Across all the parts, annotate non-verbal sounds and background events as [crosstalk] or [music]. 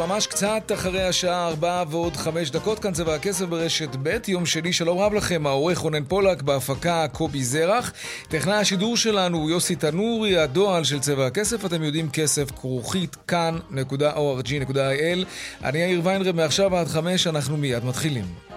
ממש קצת אחרי השעה ארבע ועוד חמש דקות, כאן צבע הכסף ברשת ב', יום שני, שלום רב לכם, העורך רונן פולק, בהפקה קובי זרח. טכנאי השידור שלנו הוא יוסי תנורי, הדועל של צבע הכסף, אתם יודעים כסף כרוכית כאן.org.il. אני יאיר ויינרב, מעכשיו עד חמש, אנחנו מיד מתחילים.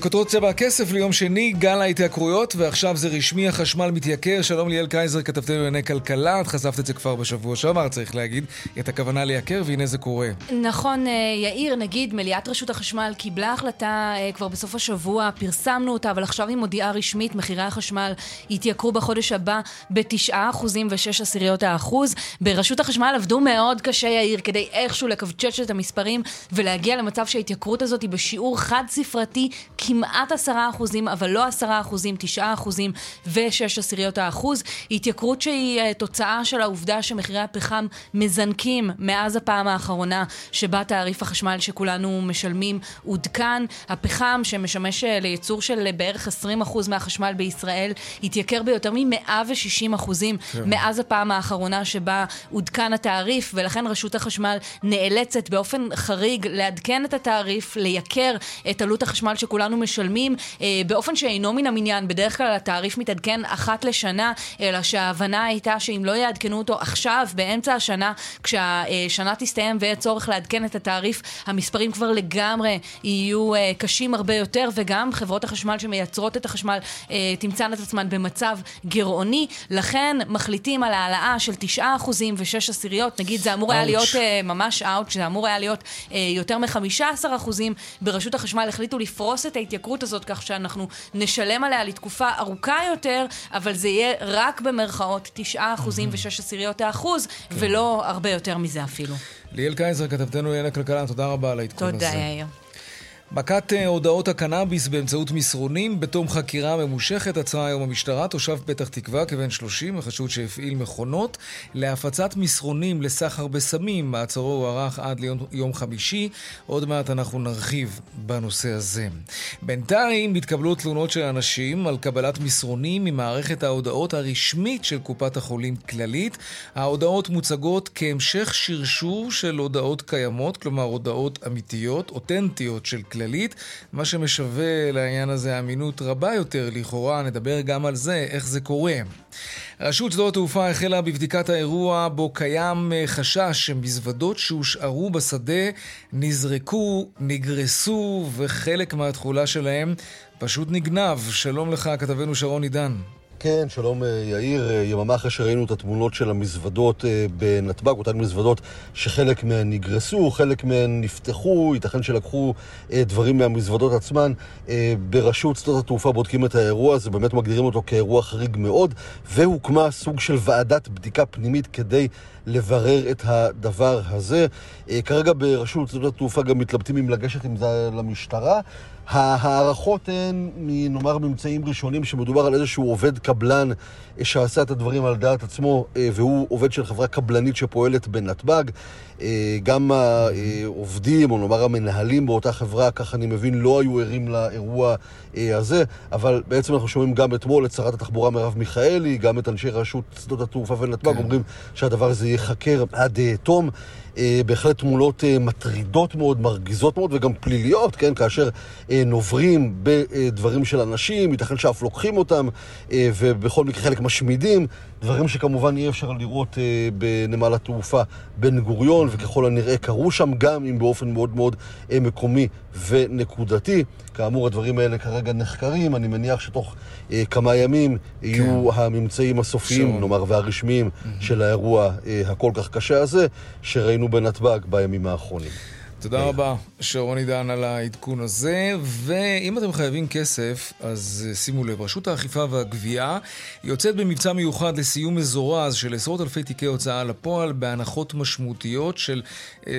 כותרות צבע הכסף ליום שני, גל ההתייקרויות, ועכשיו זה רשמי, החשמל מתייקר. שלום ליאל קייזר, כתבתנו לענייני כלכלה, את חשפת את זה כבר בשבוע שעבר, צריך להגיד, את הכוונה לייקר, והנה זה קורה. נכון, אה, יאיר, נגיד, מליאת רשות החשמל קיבלה החלטה אה, כבר בסוף השבוע, פרסמנו אותה, אבל עכשיו היא מודיעה רשמית, מחירי החשמל יתייקרו בחודש הבא ב-9% ו-6 עשיריות האחוז. ברשות החשמל עבדו מאוד קשה, יאיר, כדי איכשהו לקבצ'ץ' את המספרים ולהגיע למצב שההתייקרות הזאת היא בשיעור חד-ספרתי. כמעט עשרה אחוזים, אבל לא עשרה אחוזים, תשעה אחוזים ושש עשיריות האחוז. התייקרות שהיא uh, תוצאה של העובדה שמחירי הפחם מזנקים מאז הפעם האחרונה שבה תעריף החשמל שכולנו משלמים עודכן. הפחם שמשמש uh, לייצור של uh, בערך 20 אחוז מהחשמל בישראל התייקר ביותר מ-160 אחוזים כן. מאז הפעם האחרונה שבה עודכן התעריף, ולכן רשות החשמל נאלצת באופן חריג לעדכן את התעריף, לייקר את עלות החשמל שכולנו שכולנו משלמים אה, באופן שאינו מן המניין. בדרך כלל התעריף מתעדכן אחת לשנה, אלא שההבנה הייתה שאם לא יעדכנו אותו עכשיו, באמצע השנה, כשהשנה תסתיים ויהיה צורך לעדכן את התעריף, המספרים כבר לגמרי יהיו אה, קשים הרבה יותר, וגם חברות החשמל שמייצרות את החשמל אה, תמצאנה את עצמן במצב גירעוני. לכן מחליטים על העלאה של 9% ו-6 עשיריות, נגיד זה אמור היה להיות ממש אאוץ', זה אמור היה להיות יותר מ-15%. ברשות החשמל החליטו לפרוס את ההתייקרות הזאת, כך שאנחנו נשלם עליה לתקופה ארוכה יותר, אבל זה יהיה רק במרכאות 9 אחוזים ו-6 עשיריות האחוז, כן. ולא הרבה יותר מזה אפילו. ליאל קייזר, כתבתנו לענייני הכלכלה, תודה רבה על העדכון הזה. תודה, יאיר. מכת אה, הודעות הקנאביס באמצעות מסרונים בתום חקירה ממושכת עצרה היום המשטרה תושב פתח תקווה כבן 30 החשוד שהפעיל מכונות להפצת מסרונים לסחר בסמים. מעצרו הוארך עד ליום יום חמישי. עוד מעט אנחנו נרחיב בנושא הזה. בינתיים התקבלו תלונות של אנשים על קבלת מסרונים ממערכת ההודעות הרשמית של קופת החולים כללית. ההודעות מוצגות כהמשך שרשור של הודעות קיימות, כלומר הודעות אמיתיות, אותנטיות של כללית. כללית, מה שמשווה לעניין הזה אמינות רבה יותר לכאורה, נדבר גם על זה, איך זה קורה. רשות שדות התעופה החלה בבדיקת האירוע בו קיים אה, חשש שמזוודות שהושארו בשדה נזרקו, נגרסו וחלק מהתכולה שלהם פשוט נגנב. שלום לך, כתבנו שרון עידן. כן, שלום אה, יאיר. אה, יממה אחרי שראינו את התמונות של המזוודות אה, בנתב"ג, אותן מזוודות שחלק מהן נגרסו, חלק מהן נפתחו, ייתכן שלקחו דברים מהמזוודות עצמן. ברשות שדות התעופה בודקים את האירוע הזה, באמת מגדירים אותו כאירוע חריג מאוד, והוקמה סוג של ועדת בדיקה פנימית כדי לברר את הדבר הזה. כרגע ברשות שדות התעופה גם מתלבטים אם לגשת עם זה למשטרה. ההערכות הן, נאמר, ממצאים ראשונים שמדובר על איזשהו עובד קבלן אה, שעשה את הדברים על דעת עצמו, אה, והוא עובד של חברה קבלנית שפועלת בנתב"ג. אה, גם העובדים, או נאמר המנהלים באותה חברה, כך אני מבין, לא היו ערים לאירוע הזה, אבל בעצם אנחנו שומעים גם אתמול את שרת התחבורה מרב מיכאלי, גם את אנשי רשות שדות התעופה ונתב"ג, כן. אומרים שהדבר הזה ייחקר עד תום. אה, בהחלט תמונות אה, מטרידות מאוד, מרגיזות מאוד וגם פליליות, כן? כאשר אה, נוברים בדברים של אנשים, ייתכן שאף לוקחים אותם, ובכל מקרה חלק משמידים. דברים שכמובן אי אפשר לראות אה, בנמל התעופה בן גוריון, וככל הנראה קרו שם, גם אם באופן מאוד מאוד אה, מקומי ונקודתי. כאמור, הדברים האלה כרגע נחקרים, אני מניח שתוך אה, כמה ימים כן. יהיו הממצאים הסופיים, שום. נאמר, והרשמיים mm-hmm. של האירוע אה, הכל כך קשה הזה, שראינו בנתב"ג בימים האחרונים. תודה אה. רבה, שרון עידן, על העדכון הזה. ואם אתם חייבים כסף, אז אה, שימו לב, רשות האכיפה והגבייה יוצאת במבצע מיוחד לסיום מזורז של עשרות אלפי תיקי הוצאה לפועל בהנחות משמעותיות של 40% אה,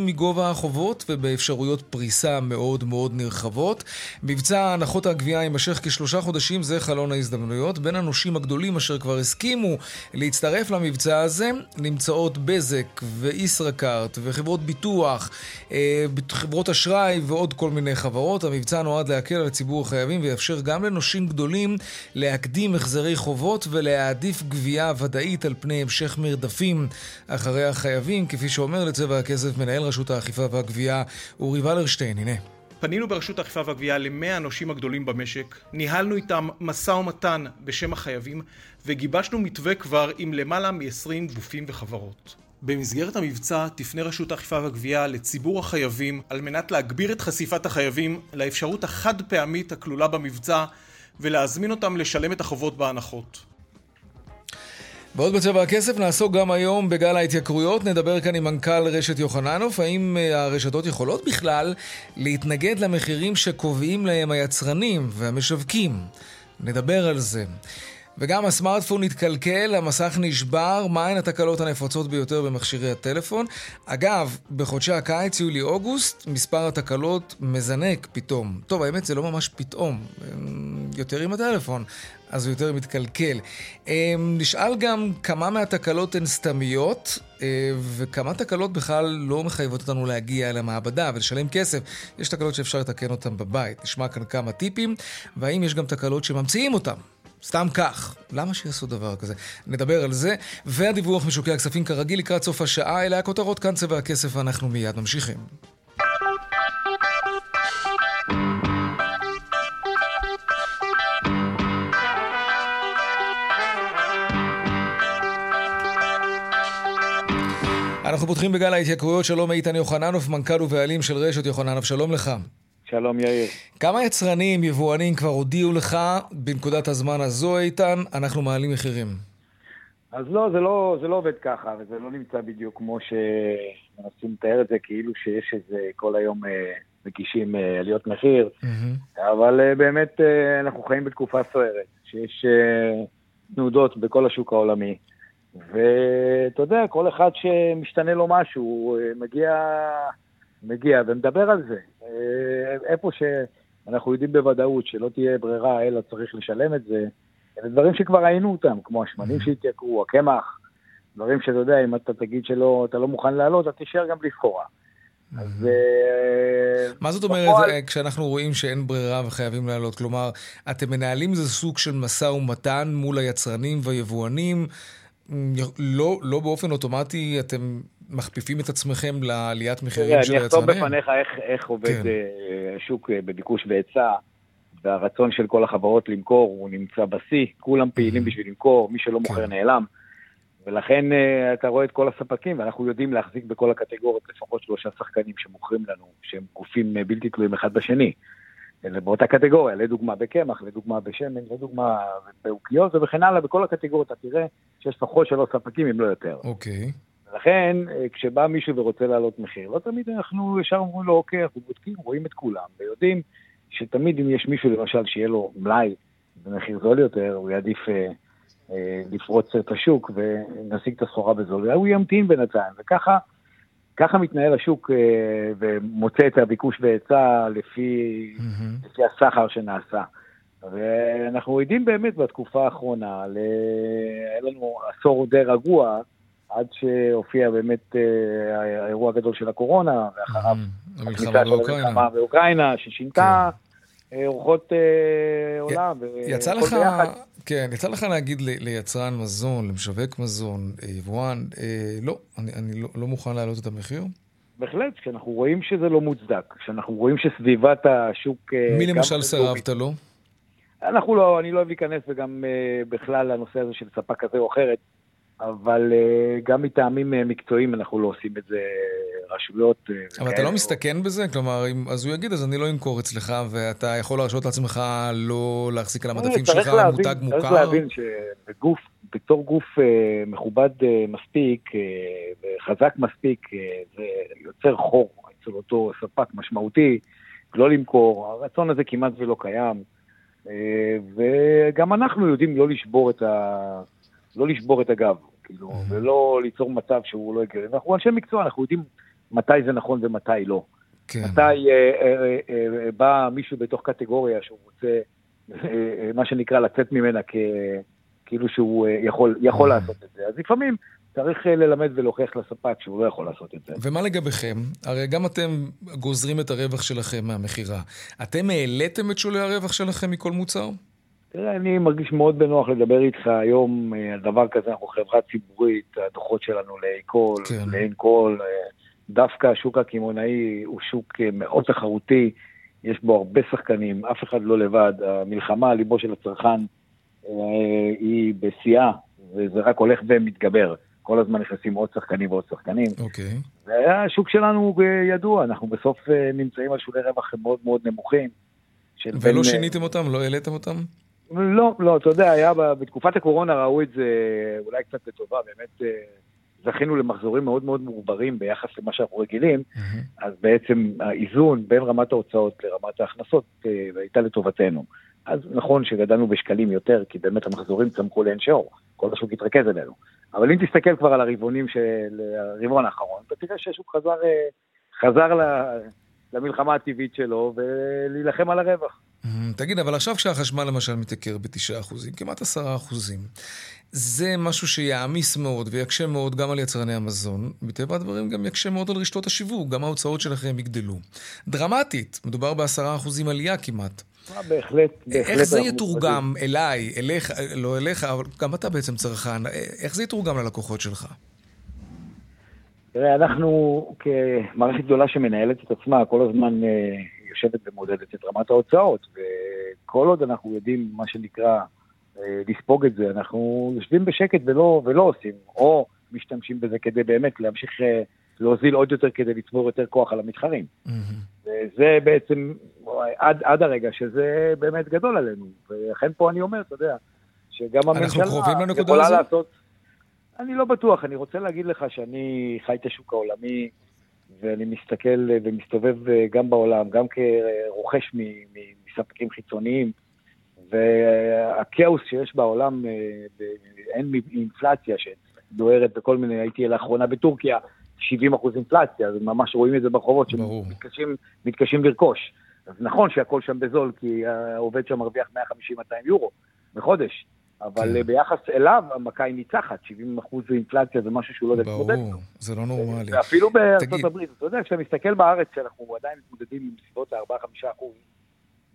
מגובה החובות ובאפשרויות פריסה מאוד מאוד נרחבות. מבצע הנחות הגבייה יימשך כשלושה חודשים, זה חלון ההזדמנויות. בין הנושים הגדולים אשר כבר הסכימו להצטרף למבצע הזה נמצאות בזק וישראכרט וחברות ביטוח. אה, חברות אשראי ועוד כל מיני חברות. המבצע נועד להקל על ציבור החייבים ויאפשר גם לנושים גדולים להקדים החזרי חובות ולהעדיף גבייה ודאית על פני המשך מרדפים אחרי החייבים, כפי שאומר לצבע הכסף מנהל רשות האכיפה והגבייה אורי ולרשטיין. הנה. פנינו ברשות האכיפה והגבייה למאה הנושים הגדולים במשק, ניהלנו איתם משא ומתן בשם החייבים וגיבשנו מתווה כבר עם למעלה מ-20 גופים וחברות. במסגרת המבצע תפנה רשות האכיפה והגבייה לציבור החייבים על מנת להגביר את חשיפת החייבים לאפשרות החד פעמית הכלולה במבצע ולהזמין אותם לשלם את החובות בהנחות. ועוד בצבע הכסף נעסוק גם היום בגל ההתייקרויות. נדבר כאן עם מנכ"ל רשת יוחננוף, האם אה, הרשתות יכולות בכלל להתנגד למחירים שקובעים להם היצרנים והמשווקים. נדבר על זה. וגם הסמארטפון התקלקל, המסך נשבר, מהן התקלות הנפוצות ביותר במכשירי הטלפון? אגב, בחודשי הקיץ, יולי-אוגוסט, מספר התקלות מזנק פתאום. טוב, האמת זה לא ממש פתאום, יותר עם הטלפון, אז הוא יותר מתקלקל. אמ, נשאל גם כמה מהתקלות הן סתמיות, אה, וכמה תקלות בכלל לא מחייבות אותנו להגיע אל המעבדה ולשלם כסף. יש תקלות שאפשר לתקן אותן בבית. נשמע כאן כמה טיפים, והאם יש גם תקלות שממציאים אותן. סתם כך. למה שיעשו דבר כזה? נדבר על זה. והדיווח משוקי הכספים כרגיל לקראת סוף השעה. אלה הכותרות כאן צבע הכסף ואנחנו מיד ממשיכים. אנחנו פותחים בגל ההתייקרויות. שלום איתן יוחננוף, מנכ"ל ובעלים של רשת יוחננוף. שלום לך. שלום יאיר. כמה יצרנים, יבואנים כבר הודיעו לך בנקודת הזמן הזו, איתן, אנחנו מעלים מחירים? אז לא, זה לא, זה לא עובד ככה, וזה לא נמצא בדיוק כמו שמנסים לתאר את זה, כאילו שיש איזה כל היום אה, מגישים אה, עליות מחיר, mm-hmm. אבל אה, באמת אה, אנחנו חיים בתקופה סוערת, שיש אה, תנודות בכל השוק העולמי, ואתה יודע, כל אחד שמשתנה לו משהו, אה, מגיע... מגיע ומדבר על זה. אה, איפה שאנחנו יודעים בוודאות שלא תהיה ברירה, אלא צריך לשלם את זה, אלה דברים שכבר ראינו אותם, כמו השמנים שהתייקרו, הקמח, דברים שאתה יודע, אם אתה תגיד שאתה לא מוכן לעלות, אתה תישאר גם בלי סחורה. אז... אה, מה זאת אומרת אה, כשאנחנו רואים שאין ברירה וחייבים לעלות? כלומר, אתם מנהלים איזה סוג של משא ומתן מול היצרנים והיבואנים? לא, לא באופן אוטומטי אתם מכפיפים את עצמכם לעליית מחירים של היצרנים? אני אחתום בפניך איך, איך עובד כן. אה, השוק אה, בביקוש והיצע, והרצון של כל החברות למכור הוא נמצא בשיא, כולם פעילים mm-hmm. בשביל למכור, מי שלא מוכר כן. נעלם. ולכן אה, אתה רואה את כל הספקים, ואנחנו יודעים להחזיק בכל הקטגוריות לפחות שלושה שחקנים שמוכרים לנו, שהם גופים בלתי תלויים אחד בשני. באותה קטגוריה, לדוגמה בקמח, לדוגמה בשמן, לדוגמה באוקיות וכן הלאה, בכל הקטגוריות אתה תראה שיש לפחות שלוש ספקים אם לא יותר. אוקיי. Okay. לכן, אה, כשבא מישהו ורוצה להעלות מחיר, לא תמיד אנחנו ישר אומרים לו, אוקיי, אנחנו בודקים, רואים את כולם, ויודעים שתמיד אם יש מישהו, למשל, שיהיה לו מלאי במחיר זול יותר, הוא יעדיף אה, אה, לפרוץ את השוק ונשיג את הסחורה בזול, והוא ימתין בינתיים, וככה ככה מתנהל השוק אה, ומוצא את הביקוש והיצע לפי, mm-hmm. לפי הסחר שנעשה. ואנחנו עדים באמת בתקופה האחרונה, היה לנו עשור די רגוע, עד שהופיע באמת אה, האירוע הגדול של הקורונה, ואחריו mm, המלחמה באוקראינה. באוקראינה, ששינתה כן. אה, אורחות אה, עולם. יצא לך, כן, יצא לך להגיד ליצרן מזון, למשווק מזון, יבואן, לא, אני לא, לא מוכן להעלות את המחיר? בהחלט, כשאנחנו רואים שזה לא מוצדק, כשאנחנו רואים שסביבת השוק... מי למשל סירבת לו? אנחנו לא, אני לא אוהב להיכנס וגם uh, בכלל לנושא הזה של ספק כזה או אחרת, אבל uh, גם מטעמים uh, מקצועיים אנחנו לא עושים את זה רשויות. Uh, אבל אתה לא מסתכן בזה? כלומר, אם, אז הוא יגיד, אז אני לא אמכור אצלך, ואתה יכול להרשות לעצמך לא להחזיק על המדפים שלך מותג מוכר? צריך להבין שבגוף, בתור גוף מכובד מספיק, וחזק uh, מספיק, זה יוצר חור אצל אותו ספק משמעותי, לא למכור, הרצון הזה כמעט ולא קיים. אה, וגם אנחנו יודעים לא לשבור את, ה... לא לשבור את הגב, כאילו, ולא ליצור מצב שהוא לא הגיוני. אנחנו אנשי מקצוע, אנחנו יודעים מתי זה נכון ומתי לא. כן. מתי אה, אה, אה, בא מישהו בתוך קטגוריה שהוא רוצה, אה, אה, מה שנקרא, לצאת ממנה כ... כאילו שהוא אה, יכול, יכול לעשות את זה. אז לפעמים צריך אה, ללמד ולהוכיח לספק שהוא לא יכול לעשות את זה. ומה לגביכם? הרי גם אתם גוזרים את הרווח שלכם מהמכירה. אתם העליתם את שולי הרווח שלכם מכל מוצר? תראה, אני מרגיש מאוד בנוח לדבר איתך היום אה, על דבר כזה, אנחנו חברה ציבורית, הדוחות שלנו לאי-קול, כן. לאין-קול. אה, דווקא השוק הקמעונאי הוא שוק מאוד תחרותי, יש בו הרבה שחקנים, אף אחד לא לבד. המלחמה על ליבו של הצרכן היא בשיאה, וזה רק הולך ומתגבר. כל הזמן נכנסים עוד שחקנים ועוד שחקנים. אוקיי. Okay. והשוק שלנו ידוע, אנחנו בסוף אה, נמצאים על שולי רווח מאוד מאוד נמוכים. ולא בין... אה, שיניתם אותם? לא העליתם אותם? לא, לא, אתה יודע, היה בתקופת הקורונה ראו את זה אולי קצת לטובה, באמת אה, זכינו למחזורים מאוד מאוד מעוברים ביחס למה שאנחנו רגילים. אז בעצם האיזון בין רמת ההוצאות לרמת ההכנסות הייתה לטובתנו. אז נכון שגדלנו בשקלים יותר, כי באמת המחזורים צמחו לאין שיעור, כל השוק התרכז אלינו. אבל אם תסתכל כבר על הרבעונים של הרבעון האחרון, אתה תראה שהשוק חזר, אה, חזר למלחמה הטבעית שלו ולהילחם על הרווח. תגיד, אבל עכשיו כשהחשמל למשל מתייקר ב-9%, כמעט 10%, זה משהו שיעמיס מאוד ויקשה מאוד גם על יצרני המזון, מטבע הדברים גם יקשה מאוד על רשתות השיווק, גם ההוצאות שלכם יגדלו. דרמטית, מדובר ב-10% עלייה כמעט. בהחלט, בהחלט. איך זה יתורגם אליי, אליך, לא אליך, אבל גם אתה בעצם צרכן, איך זה יתורגם ללקוחות שלך? תראה, אנחנו כמערכת גדולה שמנהלת את עצמה, כל הזמן אה, יושבת ומודדת את רמת ההוצאות, וכל עוד אנחנו יודעים, מה שנקרא, אה, לספוג את זה, אנחנו יושבים בשקט ולא, ולא עושים, או משתמשים בזה כדי באמת להמשיך אה, להוזיל עוד יותר כדי לצבור יותר כוח על המתחרים. Mm-hmm. וזה בעצם, עד, עד הרגע שזה באמת גדול עלינו. ולכן פה אני אומר, אתה יודע, שגם הממשלה יכולה הזאת? לעשות... אני לא בטוח, אני רוצה להגיד לך שאני חי את השוק העולמי, ואני מסתכל ומסתובב גם בעולם, גם כרוכש מספקים חיצוניים, והכאוס שיש בעולם, אה, אין אינפלציה שדוהרת בכל מיני, הייתי לאחרונה בטורקיה, 70 אחוז אינפלציה, אז ממש רואים את זה ברחובות, שמתקשים לרכוש. אז נכון שהכל שם בזול, כי העובד שם מרוויח 150-200 יורו בחודש, אבל כן. ביחס אליו המכה היא ניצחת, 70 אחוז אינפלציה זה משהו שהוא לא יודע להתמודד. ברור, זה לא נורמלי. ואפילו בארצות הברית, אתה יודע, כשאתה מסתכל בארץ, שאנחנו עדיין מתמודדים עם סביבות ה-4-5 אחוז,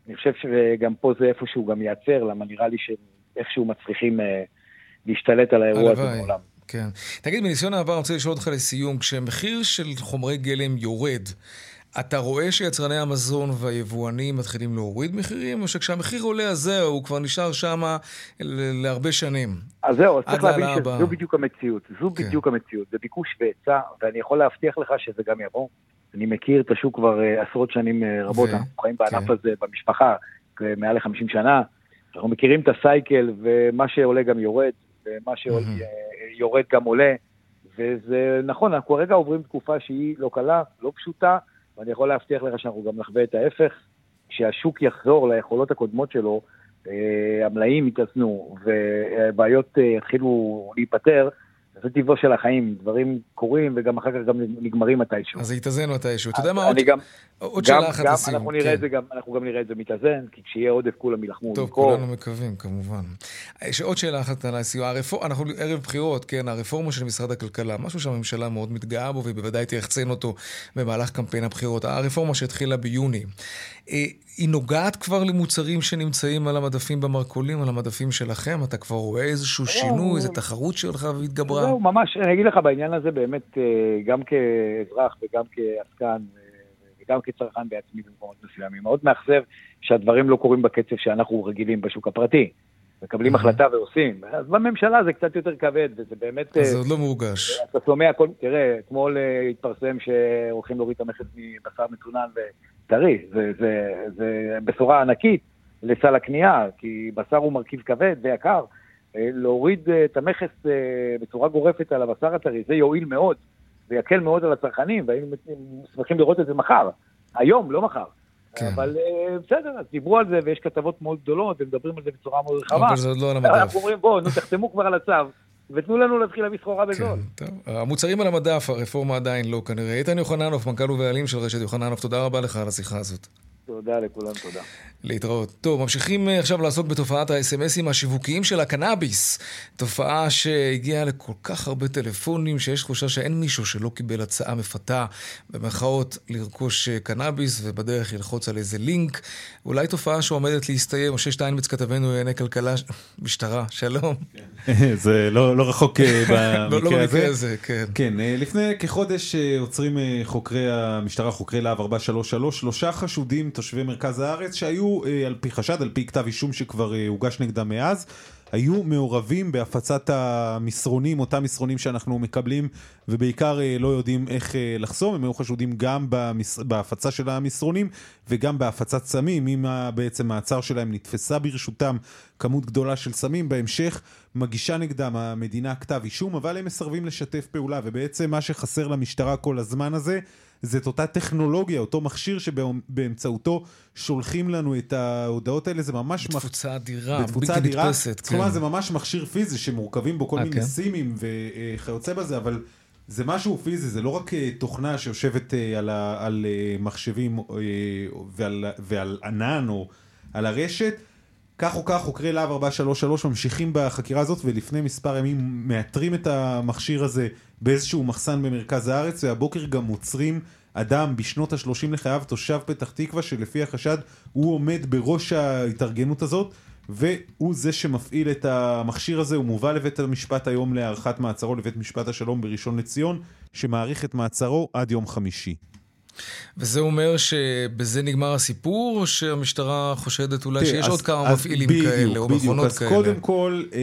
אני חושב שגם פה זה איפשהו גם ייעצר, למה נראה לי שאיכשהו מצליחים אה, להשתלט על האירוע הזה בעולם. כן. תגיד, מניסיון העבר, אני רוצה לשאול אותך לסיום, כשמחיר של חומרי גלם יורד, אתה רואה שיצרני המזון והיבואנים מתחילים להוריד מחירים, או שכשהמחיר עולה, אז זהו, הוא כבר נשאר שם להרבה שנים? אז זהו, אז צריך להבין שזו הבא. בדיוק המציאות. זו כן. בדיוק המציאות. זה ביקוש והיצע, ואני יכול להבטיח לך שזה גם יבוא. אני מכיר את השוק כבר uh, עשרות שנים uh, רבות, ו... אנחנו חיים בענף כן. הזה במשפחה מעל ל-50 שנה. אנחנו מכירים את הסייקל, ומה שעולה גם יורד, ומה שעולה... Mm-hmm. יורד גם עולה, וזה נכון, אנחנו כרגע עוברים תקופה שהיא לא קלה, לא פשוטה, ואני יכול להבטיח לך שאנחנו גם נחווה את ההפך. כשהשוק יחזור ליכולות הקודמות שלו, אה, המלאים יתאזנו ובעיות אה, יתחילו להיפתר, זה טבעו של החיים, דברים קורים וגם אחר כך גם נגמרים מתישהו. אז זה יתאזן מתישהו. אתה יודע מה, עוד, גם, עוד שאלה אחת לסיום. אנחנו, כן. גם, אנחנו גם נראה את זה מתאזן, כי כשיהיה עודף כולם יילחמו. טוב, למכור. כולנו מקווים, כמובן. יש עוד שאלה אחת על הסיום. הרפור... אנחנו ערב בחירות, כן, הרפורמה של משרד הכלכלה, משהו שהממשלה מאוד מתגאה בו, והיא בוודאי תייחצן אותו במהלך קמפיין הבחירות. הרפורמה שהתחילה ביוני. אה, היא נוגעת כבר למוצרים שנמצאים על המדפים במרכולים, על המדפים שלכם? אתה כבר רואה איזשהו שינוי, איזו תחרות שלך והתגברה? זהו, ממש, אני אגיד לך בעניין הזה באמת, אה, גם כאזרח וגם כעסקן, גם כצרכן בעצמי במקומות מסוימים. מאוד מאכזב שהדברים לא קורים בקצב שאנחנו רגילים בשוק הפרטי. מקבלים החלטה ועושים. אז בממשלה זה קצת יותר כבד, וזה באמת... אז זה עוד לא מורגש. אתה שומע, כל, תראה, אתמול התפרסם שהולכים להוריד את המכס מבשר מצונן וטרי. זה, זה, זה בשורה ענקית לסל הקנייה, כי בשר הוא מרכיב כבד ויקר. להוריד את המכס בצורה גורפת על הבשר הטרי, זה יועיל מאוד. זה יקל מאוד על הצרכנים, והיינו שמחים לראות את זה מחר. היום, לא מחר. כן. אבל uh, בסדר, אז דיברו על זה, ויש כתבות מאוד גדולות, ומדברים על זה בצורה מאוד רחבה. אבל זה עוד לא על המדף. אנחנו אומרים, בואו, נו, תחתמו כבר על הצו. ותנו לנו להתחיל להביא סחורה כן, בזול. כן, טוב. המוצרים על המדף, הרפורמה עדיין לא כנראה. איתן יוחננוף, מנכ"ל ובעלים של רשת יוחננוף, תודה רבה לך על השיחה הזאת. תודה לכולם, תודה. להתראות. טוב, ממשיכים אה, עכשיו לעסוק בתופעת האס.אם.אסים השיווקיים של הקנאביס. תופעה שהגיעה לכל כך הרבה טלפונים, שיש תחושה שאין מישהו שלא קיבל הצעה מפתה, במרכאות, לרכוש אה, קנאביס, ובדרך ילחוץ על איזה לינק. אולי תופעה שעומדת להסתיים. משה שטיינמץ כתבנו לענייני כלכלה, [laughs] משטרה, שלום. [laughs] זה לא, לא רחוק אה, [laughs] לא, לא במקרה הזה. הזה, כן. כן, לפני כחודש עוצרים חוקרי המשטרה, חוקרי להב 433, שלושה חשודים, תושבי מרכז הארץ, שהיו אה, על פי חשד, על פי כתב אישום שכבר אה, הוגש נגדם מאז, היו מעורבים בהפצת המסרונים, אותם מסרונים שאנחנו מקבלים ובעיקר אה, לא יודעים איך לחסום, הם היו חשודים גם במס... בהפצה של המסרונים וגם בהפצת סמים, אם בעצם מעצר שלהם נתפסה ברשותם כמות גדולה של סמים, בהמשך מגישה נגדם המדינה כתב אישום, אבל הם מסרבים לשתף פעולה, ובעצם מה שחסר למשטרה כל הזמן הזה זה את אותה טכנולוגיה, אותו מכשיר שבאמצעותו שולחים לנו את ההודעות האלה, זה ממש... בתפוצה אדירה, בלתי נתפסת. זאת אומרת, כן. זה ממש מכשיר פיזי שמורכבים בו כל אה, מיני כן? סימים וכיוצא בזה, אבל... זה משהו פיזי, זה לא רק אה, תוכנה שיושבת אה, על, ה, על מחשבים ועל, ועל ענן או על הרשת. כך או כך, חוקרי להב 433 ממשיכים בחקירה הזאת, ולפני מספר ימים מאתרים את המכשיר הזה באיזשהו מחסן במרכז הארץ, והבוקר גם עוצרים אדם בשנות ה-30 לחייו, תושב פתח תקווה, שלפי החשד הוא עומד בראש ההתארגנות הזאת, והוא זה שמפעיל את המכשיר הזה, הוא מובא לבית המשפט היום להארכת מעצרו לבית משפט השלום בראשון לציון, שמאריך את מעצרו עד יום חמישי. וזה אומר שבזה נגמר הסיפור, או שהמשטרה חושדת אולי שיש אז, עוד כמה מפעילים בדיוק, כאלה, או מכונות אז כאלה? אז קודם כל, אה,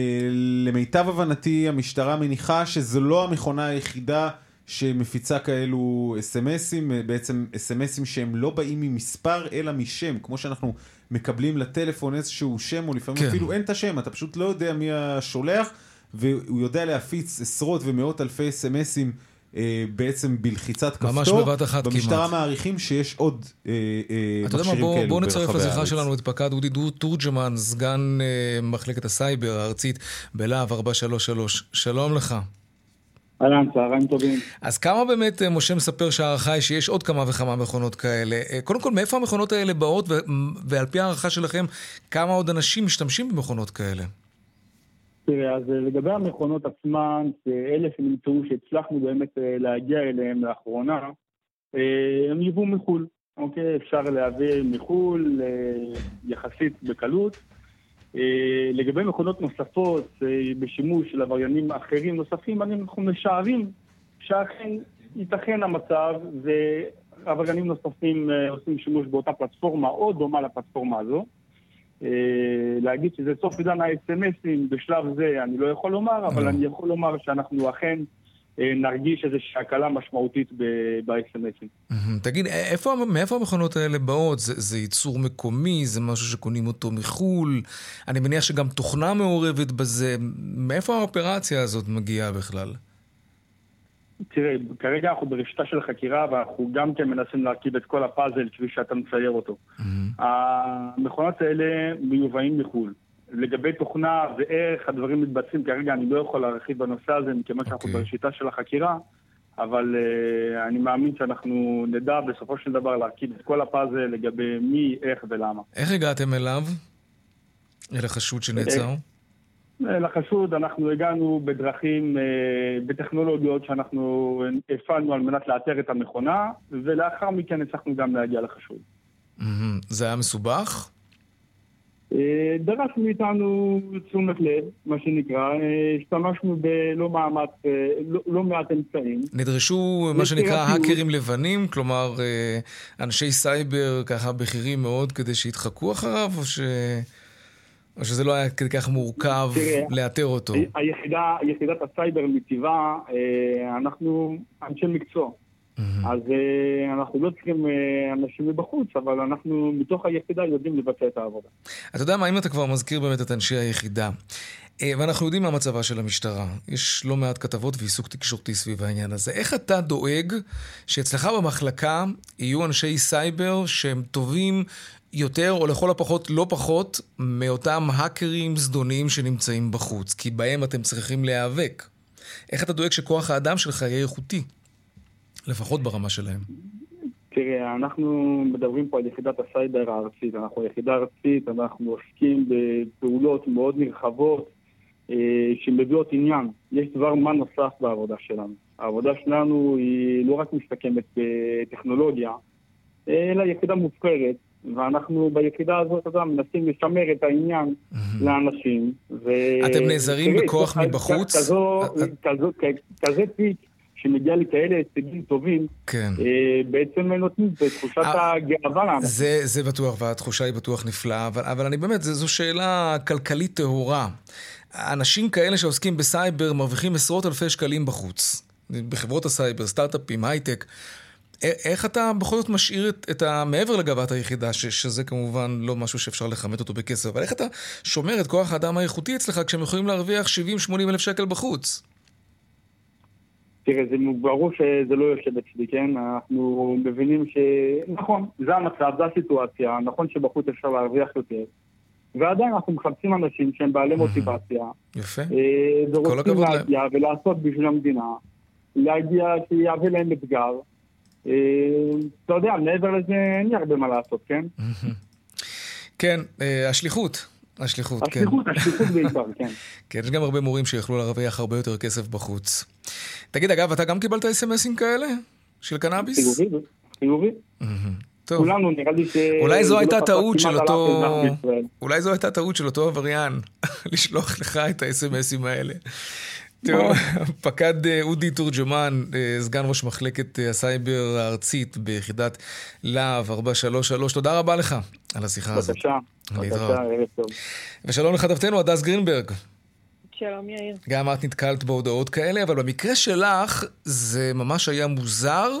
למיטב הבנתי, המשטרה מניחה שזו לא המכונה היחידה שמפיצה כאלו אס.אם.אסים, בעצם אס.אם.אסים שהם לא באים ממספר, אלא משם, כמו שאנחנו מקבלים לטלפון איזשהו שם, או לפעמים כן. אפילו אין את השם, אתה פשוט לא יודע מי השולח, והוא יודע להפיץ עשרות ומאות אלפי אס.אם.אסים. אה, בעצם בלחיצת כפתור. ממש בבת אחת כמעט. במשטרה מעריכים שיש עוד אה, אה, מכשירים כאלו ברחבי הארץ. בואו נצרף לשיחה שלנו את פקד אודי תורג'מן, סגן מחלקת הסייבר הארצית בלהב 433. שלום לך. אהלן, צהריים טובים. אז כמה באמת משה מספר שההערכה היא שיש עוד כמה וכמה מכונות כאלה? קודם כל, מאיפה המכונות האלה באות, ועל פי הערכה שלכם, כמה עוד אנשים משתמשים במכונות כאלה? תראה, אז אה, לגבי המכונות עצמן, אלה שנמצאו שהצלחנו באמת אה, להגיע אליהם לאחרונה, אה, הם יבואו מחו"ל, אוקיי? אפשר להביא מחו"ל יחסית בקלות. לגבי מכונות נוספות בשימוש של עבריינים אחרים נוספים, אנחנו משערים שאכן ייתכן המצב ועבריינים נוספים עושים שימוש באותה פלטפורמה או דומה לפלטפורמה הזו. אה, להגיד שזה סוף עידן האס.אם.אסים בשלב זה אני לא יכול לומר, אבל לא. אני יכול לומר שאנחנו אכן אה, נרגיש איזושהי הקלה משמעותית ב-SMSים. תגיד, איפה, מאיפה המכונות האלה באות? זה, זה ייצור מקומי? זה משהו שקונים אותו מחו"ל? אני מניח שגם תוכנה מעורבת בזה. מאיפה האופרציה הזאת מגיעה בכלל? תראה, כרגע אנחנו בראשיתה של חקירה ואנחנו גם כן מנסים להרכיב את כל הפאזל כפי שאתה מצייר אותו. Mm-hmm. המכונות האלה מיובאים מחו"ל. לגבי תוכנה ואיך הדברים מתבצעים, כרגע אני לא יכול להרחיב בנושא הזה מכיוון okay. שאנחנו אוקיי. בראשיתה של החקירה, אבל uh, אני מאמין שאנחנו נדע בסופו של דבר להרכיב את כל הפאזל לגבי מי, איך ולמה. איך הגעתם אליו? אל החשוד שנעצר? אה, לחשוד אנחנו הגענו בדרכים, אה, בטכנולוגיות שאנחנו הפעלנו על מנת לאתר את המכונה, ולאחר מכן הצלחנו גם להגיע לחשוד. זה היה מסובך? דרש מאיתנו תשומת לב, מה שנקרא, השתמשנו בלא מאמץ, לא, לא מעט אמצעים. נדרשו מה שנקרא האקרים לבנים, כלומר אנשי סייבר ככה בכירים מאוד כדי שיתחקו אחריו, או ש... או שזה לא היה כל כך מורכב לאתר אותו? היחידה, יחידת הסייבר מטבעה, אה, אנחנו אנשי מקצוע. אז אה, אנחנו לא צריכים אה, אנשים מבחוץ, אבל אנחנו מתוך היחידה יודעים לבצע את העבודה. אתה יודע מה, אם אתה כבר מזכיר באמת את אנשי היחידה, ואנחנו יודעים מה מצבה של המשטרה, יש לא מעט כתבות ועיסוק תקשורתי סביב העניין הזה, איך אתה דואג שאצלך במחלקה יהיו אנשי סייבר שהם טובים יותר, או לכל הפחות לא פחות, מאותם האקרים זדוניים שנמצאים בחוץ, כי בהם אתם צריכים להיאבק. איך אתה דואג שכוח האדם שלך יהיה איכותי? לפחות ברמה שלהם. תראה, אנחנו מדברים פה על יחידת הסייבר הארצית. אנחנו יחידה ארצית, אנחנו עוסקים בפעולות מאוד נרחבות אה, שמביאות עניין. יש דבר מה נוסף בעבודה שלנו. העבודה שלנו היא לא רק מסתכמת בטכנולוגיה, אלא יחידה מובחרת, ואנחנו ביחידה הזאת, יודע, מנסים לשמר את העניין לאנשים. אתם נעזרים בכוח מבחוץ? כזה תיק שמגיע לכאלה הישגים טובים, כן. אה, בעצם נותנים את תחושת אה, הגאווה לאנשים. זה, זה בטוח, והתחושה היא בטוח נפלאה, אבל, אבל אני באמת, זו שאלה כלכלית טהורה. אנשים כאלה שעוסקים בסייבר מרוויחים עשרות אלפי שקלים בחוץ. בחברות הסייבר, סטארט-אפים, הייטק. איך אתה בכל זאת משאיר את, את ה... מעבר לגאוות היחידה, ש, שזה כמובן לא משהו שאפשר לכמת אותו בכסף, אבל איך אתה שומר את כוח האדם האיכותי אצלך כשהם יכולים להרוויח 70-80 אלף שקל בחוץ? תראה, זה ברור שזה לא יושב אצלי, כן? אנחנו מבינים ש... נכון, זה המצב, זו הסיטואציה, נכון שבחוץ אפשר להרוויח יותר, ועדיין אנחנו מחפשים אנשים שהם בעלי מוטיבציה. יפה, אה. ורוצים להגיע ולעשות בשביל המדינה, להגיע שיהווה להם אתגר. אה, אתה יודע, מעבר לזה אין לי הרבה מה לעשות, כן? כן, אה, השליחות. השליחות, כן. השליחות, השליחות בעיקר, כן. [laughs] כן, יש גם הרבה מורים שיכלו להרוויח הרבה יותר כסף בחוץ. תגיד, אגב, אתה גם קיבלת אס.אם.אסים כאלה? של קנאביס? חיובי, חיובי. טוב. כולנו, נראה לי ש... אולי זו הייתה טעות של אותו... אולי זו הייתה טעות של אותו עבריין, [laughs] לשלוח לך את האס.אם.אסים האלה. תראו, [laughs] פקד אה, אודי תורג'מן, אה, סגן ראש מחלקת אה, הסייבר הארצית ביחידת להב 433, תודה רבה לך על השיחה הזאת. בבקשה, בבקשה, ערב טוב. ושלום לכתבתנו, הדס גרינברג. שלום יאיר. גם את נתקלת בהודעות כאלה, אבל במקרה שלך זה ממש היה מוזר,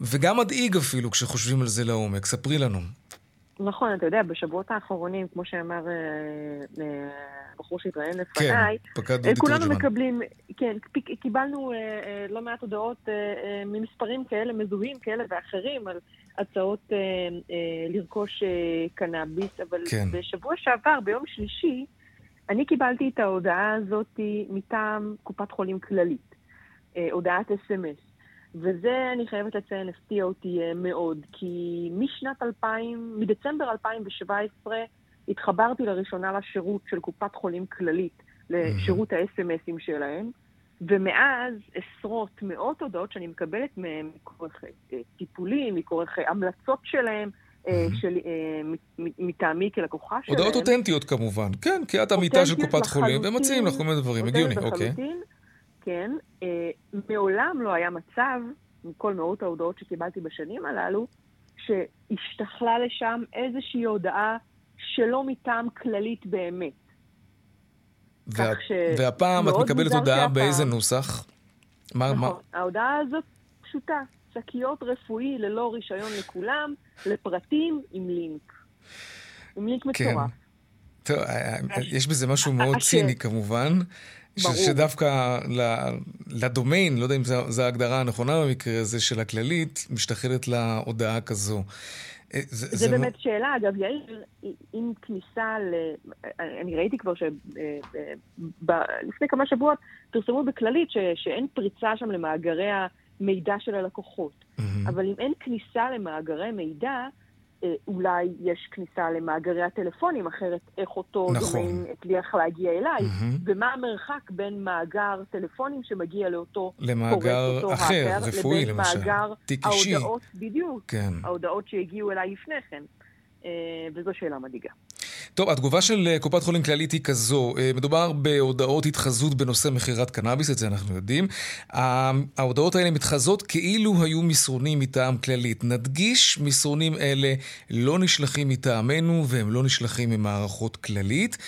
וגם מדאיג אפילו כשחושבים על זה לעומק. ספרי לנו. נכון, אתה יודע, בשבועות האחרונים, כמו שאמר הבחור אה, שהתראיין לפניי, כן, אה, כולנו מקבלים, כן, קיבלנו אה, לא מעט הודעות ממספרים כאלה מזוהים, כאלה ואחרים, על הצעות לרכוש קנאביס, אבל כן. בשבוע שעבר, ביום שלישי, אני קיבלתי את ההודעה הזאת מטעם קופת חולים כללית, הודעת אס.אם.אס. וזה, אני חייבת לציין, הפתיע אותי אה, מאוד, כי משנת 2000, מדצמבר 2017, התחברתי לראשונה לשירות של קופת חולים כללית, לשירות ה-SMSים שלהם, ומאז עשרות, מאות הודעות שאני מקבלת מהם, מכורך אה, טיפולים, מכורך המלצות שלהם, אה, של, מטעמי כלקוחה שלהם. הודעות אותנטיות כמובן, כן, כי את עמיתה של קופת חולים, והם מציעים לך כל מיני דברים, הגיוני, אוקיי. כן, אה, מעולם לא היה מצב, מכל מאות ההודעות שקיבלתי בשנים הללו, שהשתכלה לשם איזושהי הודעה שלא מטעם כללית באמת. וה... והפעם את מקבלת הודעה באיזה נוסח? מה, נכון, מה? ההודעה הזאת פשוטה, שקיות רפואי ללא רישיון לכולם, לפרטים עם לינק. עם לינק כן. מטורף. טוב, אה, אה, יש בזה משהו מאוד ציני כמובן. ברור. שדווקא לדומיין, לא יודע אם זו ההגדרה הנכונה במקרה הזה של הכללית, משתחלת להודעה כזו. אה, זה, זה, זה באמת שאלה, אגב, יאיר, עם כניסה ל... אני ראיתי כבר שלפני אה, כמה שבועות פרסמו בכללית ש... שאין פריצה שם למאגרי המידע של הלקוחות. Mm-hmm. אבל אם אין כניסה למאגרי מידע, אה, אולי יש כניסה למאגרי הטלפונים, אחרת איך אותו נכון. דומיין הצליח להגיע אליי, mm-hmm. ומה המרחק בין מאגר טלפונים שמגיע לאותו למאגר קורא, אחר, האחר, רפואי למשל, לבין מאגר תיק אישי. ההודעות, בדיוק, כן. ההודעות שהגיעו אליי לפני כן, אה, וזו שאלה מדאיגה. טוב, התגובה של אה, קופת חולים כללית היא כזו, אה, מדובר בהודעות התחזות בנושא מכירת קנאביס, את זה אנחנו יודעים. ההודעות האלה מתחזות כאילו היו מסרונים מטעם כללית. נדגיש, מסרונים אלה לא נשלחים מטעמנו והם לא נשלחים ממערכות כללית.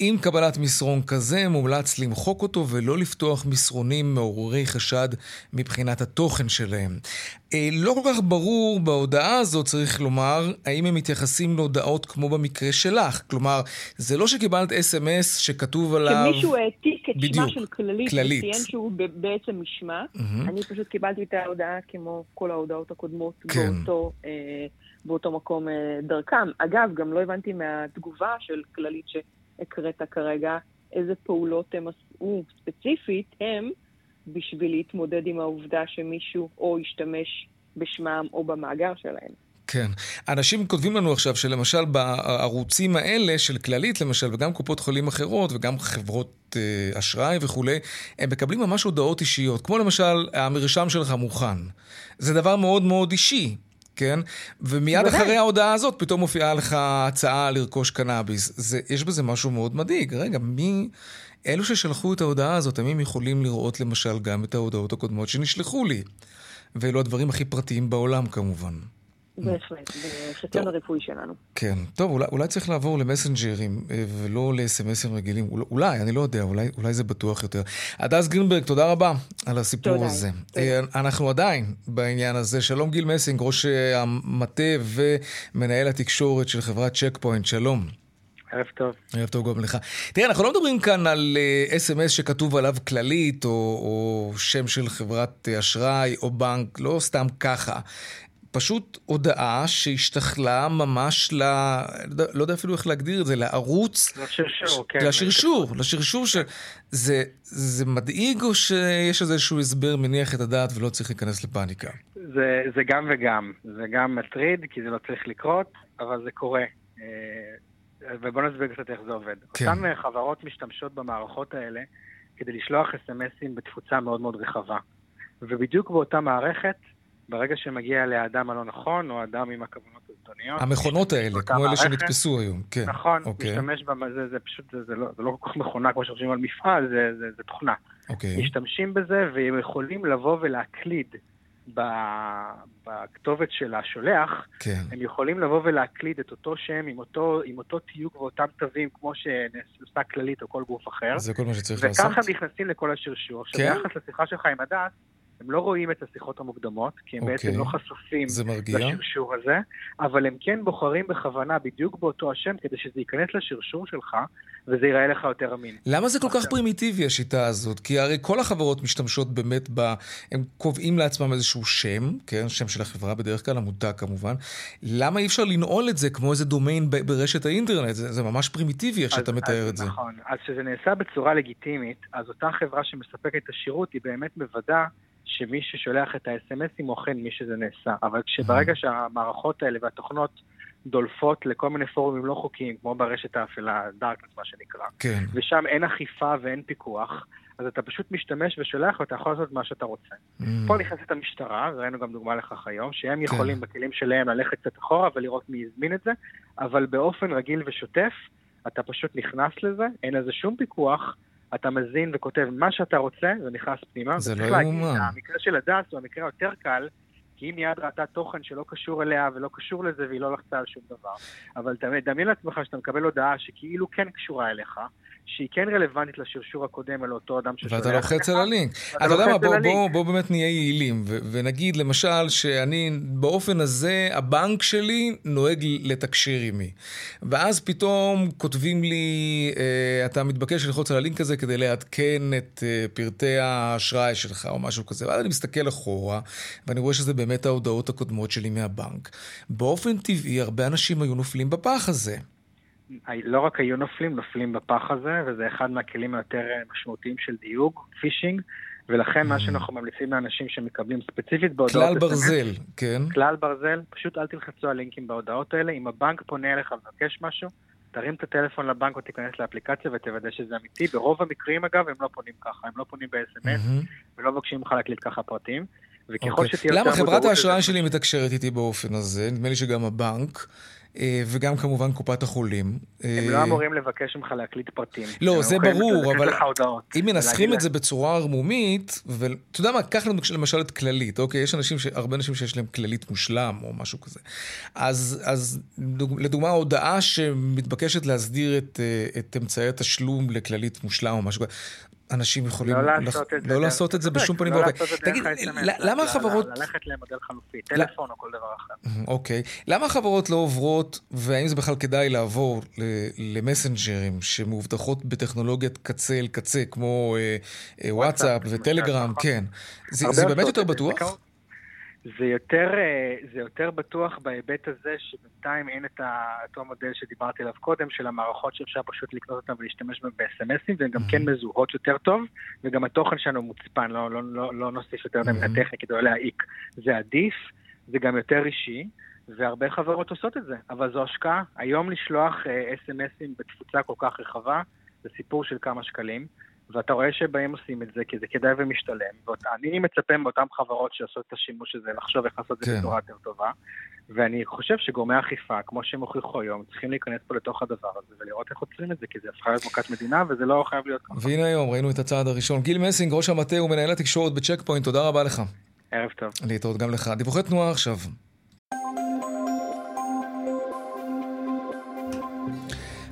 עם קבלת מסרון כזה, מומלץ למחוק אותו ולא לפתוח מסרונים מעוררי חשד מבחינת התוכן שלהם. אה, לא כל כך ברור בהודעה הזאת, צריך לומר, האם הם מתייחסים להודעות כמו במקרה שלך. כלומר, זה לא שקיבלת אס.אם.אס שכתוב עליו... שמישהו העתיק את בדיוק, שמה של כללית, כללית. וציין שהוא בעצם משמע. Mm-hmm. אני פשוט קיבלתי את ההודעה כמו כל ההודעות הקודמות כן. באותו, אה, באותו מקום אה, דרכם. אגב, גם לא הבנתי מהתגובה של כללית ש... הקראת כרגע, איזה פעולות הם עשו ספציפית, הם, בשביל להתמודד עם העובדה שמישהו או ישתמש בשמם או במאגר שלהם. כן. אנשים כותבים לנו עכשיו שלמשל בערוצים האלה של כללית למשל, וגם קופות חולים אחרות, וגם חברות אה, אשראי וכולי, הם מקבלים ממש הודעות אישיות. כמו למשל, המרשם שלך מוכן. זה דבר מאוד מאוד אישי. כן? ומיד בוודאי. אחרי ההודעה הזאת פתאום מופיעה לך הצעה לרכוש קנאביס. זה, יש בזה משהו מאוד מדאיג. רגע, מי... אלו ששלחו את ההודעה הזאת, הם יכולים לראות למשל גם את ההודעות הקודמות שנשלחו לי. ואלו הדברים הכי פרטיים בעולם כמובן. בהחלט, בחיסיון הרפואי שלנו. כן. טוב, אולי, אולי צריך לעבור למסנג'רים אה, ולא לסמסים רגילים. אולי, אני לא יודע, אולי, אולי זה בטוח יותר. הדס גרינברג, תודה רבה על הסיפור תודה, הזה. תודה. אה, אנחנו עדיין בעניין הזה. שלום גיל מסינג, ראש אה, המטה ומנהל התקשורת של חברת צ'ק פוינט. שלום. ערב טוב. ערב טוב גם לך. תראה, אנחנו לא מדברים כאן על אס.אם.אס uh, שכתוב עליו כללית, או, או שם של חברת אשראי, או בנק, לא סתם ככה. פשוט הודעה שהשתכלה ממש ל... לא יודע אפילו איך להגדיר את זה, לערוץ... לשרשור, כן. לשרשור, לשרשור ש... זה, זה מדאיג או שיש איזשהו הסבר מניח את הדעת ולא צריך להיכנס לפאניקה? זה, זה גם וגם. זה גם מטריד, כי זה לא צריך לקרות, אבל זה קורה. אה, ובוא נסביר קצת איך זה עובד. כן. אותן חברות משתמשות במערכות האלה כדי לשלוח אס.אם.אסים בתפוצה מאוד מאוד רחבה. ובדיוק באותה מערכת ברגע שמגיע לאדם הלא נכון, או אדם עם הכוונות הזדוניות... המכונות האלה, כמו אלה שנתפסו היום, כן. נכון, אוקיי. משתמש בזה, זה, זה פשוט, זה, זה, לא, זה לא כל כך מכונה כמו שחושבים על מפעל, זה, זה, זה תוכנה. אוקיי. משתמשים בזה, והם יכולים לבוא ולהקליד בכתובת של השולח, כן. הם יכולים לבוא ולהקליד את אותו שם עם אותו, עם אותו תיוג ואותם תווים, כמו שנעשה כללית או כל גוף אחר. זה כל מה שצריך וככה לעשות. וככה נכנסים לכל השרשור. כן? עכשיו, ביחס לשיחה שלך עם הדס, הם לא רואים את השיחות המוקדמות, כי הם okay. בעצם אוקיי. לא חשופים לשרשור הזה, אבל הם כן בוחרים בכוונה בדיוק באותו השם כדי שזה ייכנס לשרשור שלך, וזה ייראה לך יותר אמין. למה זה כל כך פרימיטיבי השיטה הזאת? כי הרי כל החברות משתמשות באמת ב... הם קובעים לעצמם איזשהו שם, כן? שם של החברה, בדרך כלל המותג כמובן. למה אי אפשר לנעול את זה כמו איזה דומיין ברשת האינטרנט? זה, זה ממש פרימיטיבי איך שאתה מתאר אז, את זה. נכון. אז כשזה נעשה בצורה לגיטימית, אז אותה חברה שמספקת את השירות היא באמת מוודא שמי ששולח את האס.אם.אסים הוא אכן מי שזה נעשה. אבל כשברגע שהמערכות האלה והתוכנות דולפות לכל מיני פורומים לא חוקיים, כמו ברשת האפלה, דארקנס מה שנקרא, כן. ושם אין אכיפה ואין פיקוח, אז אתה פשוט משתמש ושולח ואתה יכול לעשות מה שאתה רוצה. Mm. פה נכנסת המשטרה, וראינו גם דוגמה לכך היום, שהם כן. יכולים בכלים שלהם ללכת קצת אחורה ולראות מי הזמין את זה, אבל באופן רגיל ושוטף, אתה פשוט נכנס לזה, אין לזה שום פיקוח, אתה מזין וכותב מה שאתה רוצה, ונכנס פנימה. זה לא יאומן. המקרה של הדס הוא המקרה היותר קל, כי היא מיד ראתה תוכן שלא קשור אליה ולא קשור לזה והיא לא לחצה על שום דבר. אבל דמיין לעצמך שאתה מקבל הודעה שכאילו כן קשורה אליך, שהיא כן רלוונטית לשרשור הקודם על אותו אדם ששולח. ואתה לוחץ על הלינק. אתה יודע מה, בוא, בוא, בוא באמת נהיה יעילים, ו- ונגיד למשל שאני, באופן הזה, הבנק שלי נוהג לתקשר עימי. ואז פתאום כותבים לי, אה, אתה מתבקש ללחוץ על הלינק הזה כדי לעדכן את אה, פרטי האשראי שלך או משהו כזה. ואז אני מסתכל אחורה, ואני רואה שזה באמת ההודעות הקודמות שלי מהבנק. באופן טבעי, הרבה אנשים היו נופלים בפח הזה. לא רק היו נופלים, נופלים בפח הזה, וזה אחד מהכלים היותר משמעותיים של דיוג, פישינג, ולכן מה mm. שאנחנו ממליצים לאנשים שמקבלים ספציפית בהודעות... כלל ברזל, כן. כלל ברזל, פשוט אל תלחצו על לינקים בהודעות האלה. אם הבנק פונה אליך ומבקש משהו, תרים את הטלפון לבנק או תיכנס לאפליקציה ותוודא שזה אמיתי. ברוב המקרים, אגב, הם לא פונים ככה, הם לא פונים ב-SMS, mm-hmm. ולא מבקשים ממך להקליט ככה פרטים. וככל okay. אוקיי. שתהיה. למה חברת האשראי שלי מתקשרת איתי באופן הזה? נדמה לי שגם הבנק. אה, וגם כמובן קופת החולים. הם לא אה, אמורים לבקש ממך להקליט פרטים. לא, זה ברור, אבל אם מנסחים את זה בצורה ערמומית, ואתה יודע מה, קח לנו למשל את כללית, אוקיי? יש אנשים, הרבה אנשים שיש להם כללית מושלם או משהו כזה. אז לדוגמה, הודעה שמתבקשת להסדיר את אה, אמצעי התשלום לכללית מושלם או משהו כזה, אנשים יכולים לא לעשות את זה, לא לעשות את זה בשום פנים לא ואופן. תגיד, למה החברות... ללכת למודל חלופי, טלפון או כל דבר אחר. אוקיי. למה החברות לא עוברות, והאם זה בכלל כדאי לעבור למסנג'רים שמאובטחות בטכנולוגיית קצה אל קצה, כמו אה, אה, וואטסאפ וטלגרם, נכון. כן. זה באמת יותר בטוח? זה יותר, אה, זה יותר בטוח בהיבט הזה שבינתיים אין את אותו מודל שדיברתי עליו קודם, של המערכות שאפשר פשוט לקנות אותן ולהשתמש בהן ב-SMSים, והן גם כן מזוהות יותר טוב, וגם התוכן שלנו מוצפן, לא, לא, לא, לא נוסיף יותר מדי הטכני כדי לא להעיק. זה עדיף, זה גם יותר אישי, והרבה חברות עושות את זה, אבל זו השקעה. היום לשלוח uh, SMSים בתפוצה כל כך רחבה, זה סיפור של כמה שקלים. ואתה רואה שבהם עושים את זה כי זה כדאי ומשתלם. ואני מצפה מאותן חברות שעושות את השימוש הזה לחשוב איך לעשות את זה כן. בצורה יותר טובה. ואני חושב שגורמי אכיפה, כמו שהם הוכיחו היום, צריכים להיכנס פה לתוך הדבר הזה ולראות איך עוצרים את זה, כי זה הפכה להיות מכת מדינה וזה לא חייב להיות ככה. והנה היום ראינו את הצעד הראשון. גיל מסינג, ראש המטה ומנהל התקשורת בצ'ק פוינט, תודה רבה לך. ערב טוב. להתראות גם לך. דיווחי תנועה עכשיו.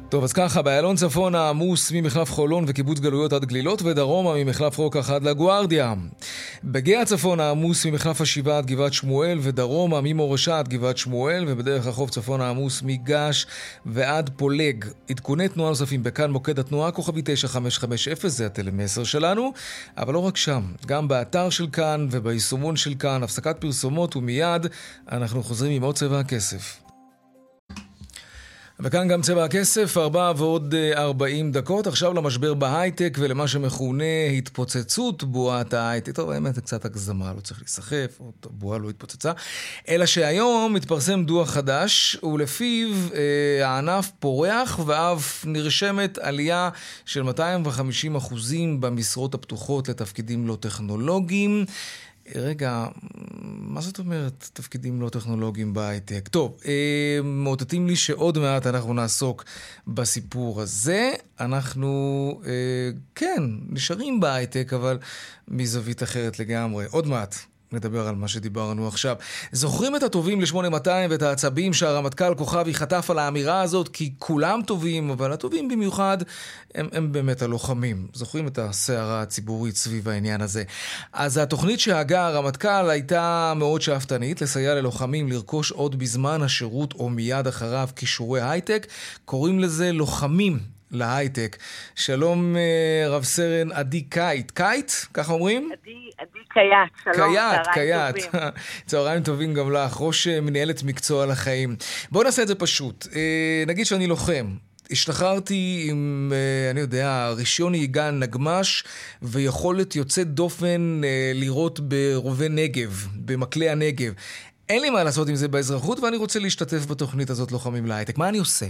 טוב, אז ככה, באיילון צפון העמוס ממחלף חולון וקיבוץ גלויות עד גלילות, ודרומה ממחלף רוקח עד לגוארדיה. בגאה הצפון העמוס ממחלף השבעה עד גבעת שמואל, ודרומה ממורשה עד גבעת שמואל, ובדרך החוף צפון העמוס מגש ועד פולג. עדכוני תנועה נוספים בכאן מוקד התנועה, כוכבי 9550, זה הטלמסר שלנו, אבל לא רק שם, גם באתר של כאן וביישומון של כאן, הפסקת פרסומות, ומיד אנחנו חוזרים עם עוד צבע הכסף. וכאן גם צבע הכסף, ארבע ועוד אה, ארבעים דקות. עכשיו למשבר בהייטק ולמה שמכונה התפוצצות בועת ההייטק. טוב, האמת זה קצת הגזמה, לא צריך להיסחף, הבועה לא התפוצצה. אלא שהיום מתפרסם דוח חדש, ולפיו אה, הענף פורח ואף נרשמת עלייה של 250 אחוזים במשרות הפתוחות לתפקידים לא טכנולוגיים. רגע, מה זאת אומרת תפקידים לא טכנולוגיים בהייטק? טוב, אה, מאותתים לי שעוד מעט אנחנו נעסוק בסיפור הזה. אנחנו, אה, כן, נשארים בהייטק, אבל מזווית אחרת לגמרי. עוד מעט. נדבר על מה שדיברנו עכשיו. זוכרים את הטובים ל-8200 ואת העצבים שהרמטכ"ל כוכבי חטף על האמירה הזאת? כי כולם טובים, אבל הטובים במיוחד הם, הם באמת הלוחמים. זוכרים את הסערה הציבורית סביב העניין הזה. אז התוכנית שהגה הרמטכ"ל הייתה מאוד שאפתנית, לסייע ללוחמים לרכוש עוד בזמן השירות או מיד אחריו כישורי הייטק. קוראים לזה לוחמים להייטק. שלום אה, רב סרן עדי קייט. קייט? ככה אומרים? עדי, עדי קייט, שלום, קייט, קייט. [laughs] צהריים טובים גם לך, ראש אה, מנהלת מקצוע לחיים. בואו נעשה את זה פשוט. אה, נגיד שאני לוחם. השתחררתי עם, אני יודע, רישיון נהיגה נגמש ויכולת יוצאת דופן לירות ברובי נגב, במקלי הנגב. אין לי מה לעשות עם זה באזרחות ואני רוצה להשתתף בתוכנית הזאת לוחמים להייטק. מה אני עושה?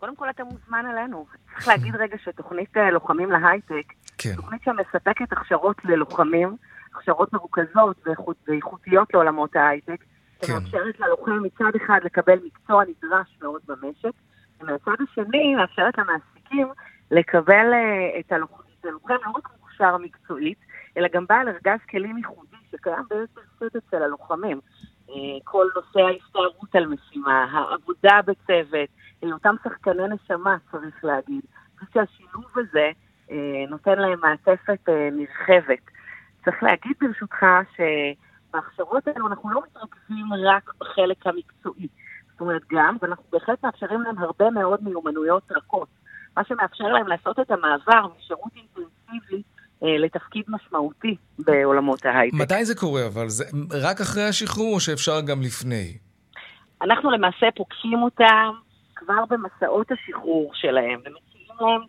קודם כל אתה מוזמן אלינו. צריך להגיד רגע שתוכנית אה, לוחמים להייטק, כן. תוכנית שמספקת הכשרות ללוחמים, הכשרות מרוכזות ואיכות, ואיכותיות לעולמות ההייטק, כן. שמאפשרת ללוחם מצד אחד לקבל מקצוע נדרש מאוד במשק, ומהצד השני מאפשרת למעסיקים לקבל uh, את הלוחם, לא רק מוכשר מקצועית, אלא גם בעל ארגז כלים ייחודי שקיים בעצם סט אצל הלוחמים. Uh, כל נושא ההסתערות על משימה, העבודה בצוות, אותם שחקני נשמה, צריך להגיד. אני חושבת שהשילוב הזה אה, נותן להם מעטפת אה, נרחבת. צריך להגיד ברשותך שבהכשרות האלו אנחנו לא מתרכזים רק בחלק המקצועי. זאת אומרת גם, ואנחנו בהחלט מאפשרים להם הרבה מאוד מיומנויות רכות. מה שמאפשר להם לעשות את המעבר משירות אינטנסיבי אה, לתפקיד משמעותי בעולמות ההייטק. מתי זה קורה אבל? זה רק אחרי השחרור או שאפשר גם לפני? אנחנו למעשה פוגשים אותם כבר במסעות השחרור שלהם, ומציעים להם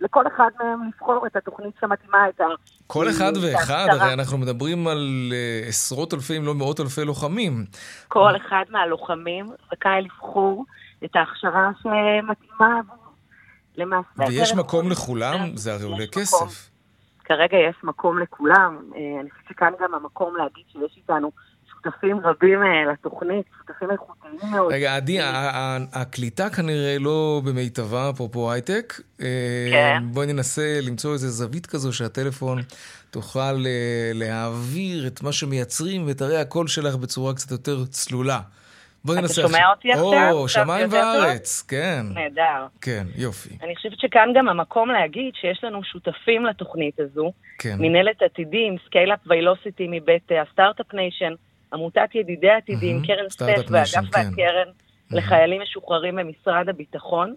לכל אחד מהם לבחור את התוכנית שמתאימה את ה... כל אחד ואחד, הרי אנחנו מדברים על uh, עשרות אלפי, אם לא מאות אלפי לוחמים. כל אחד מהלוחמים זכאי לבחור את ההכשרה שמתאימה עבור. למעשה... ויש מקום לכולם? זה הרי עולה כסף. כרגע יש מקום לכולם. אני חושבת שכאן גם המקום להגיד שיש איתנו שותפים רבים לתוכנית, שותפים איכותיים מאוד. רגע, עדי, הקליטה כנראה לא במיטבה, אפרופו הייטק. כן. בואי ננסה למצוא איזה זווית כזו שהטלפון תוכל להעביר את מה שמייצרים מיתרי הקול שלך בצורה קצת יותר צלולה. בוא ננסה... אתה שומע אותי עכשיו? או, שמיים וארץ, כן. נהדר. כן, יופי. אני חושבת שכאן גם המקום להגיד שיש לנו שותפים לתוכנית הזו. כן. מנהלת עתידים, Scale-Up Velocity מבית ה Start-Up Nation, עמותת ידידי עתידים, קרן סטף ואגף כן. והקרן לחיילים משוחררים במשרד הביטחון.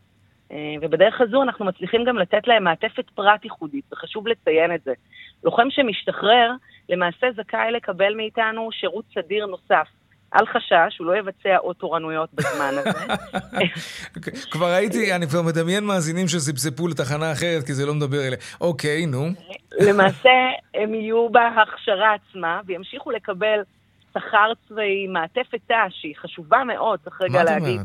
ובדרך הזו אנחנו מצליחים גם לתת להם מעטפת פרט ייחודית, וחשוב לציין את זה. לוחם שמשתחרר, למעשה זכאי לקבל מאיתנו שירות סדיר נוסף. אל חשש, הוא לא יבצע עוד תורנויות בזמן הזה. [laughs] כבר הייתי, אני כבר מדמיין מאזינים שזפזפו לתחנה אחרת, כי זה לא מדבר אליהם. אוקיי, נו. למעשה, הם יהיו בהכשרה עצמה, וימשיכו לקבל שכר צבאי, מעטפת תא, שהיא חשובה מאוד, צריך רגע להגיד,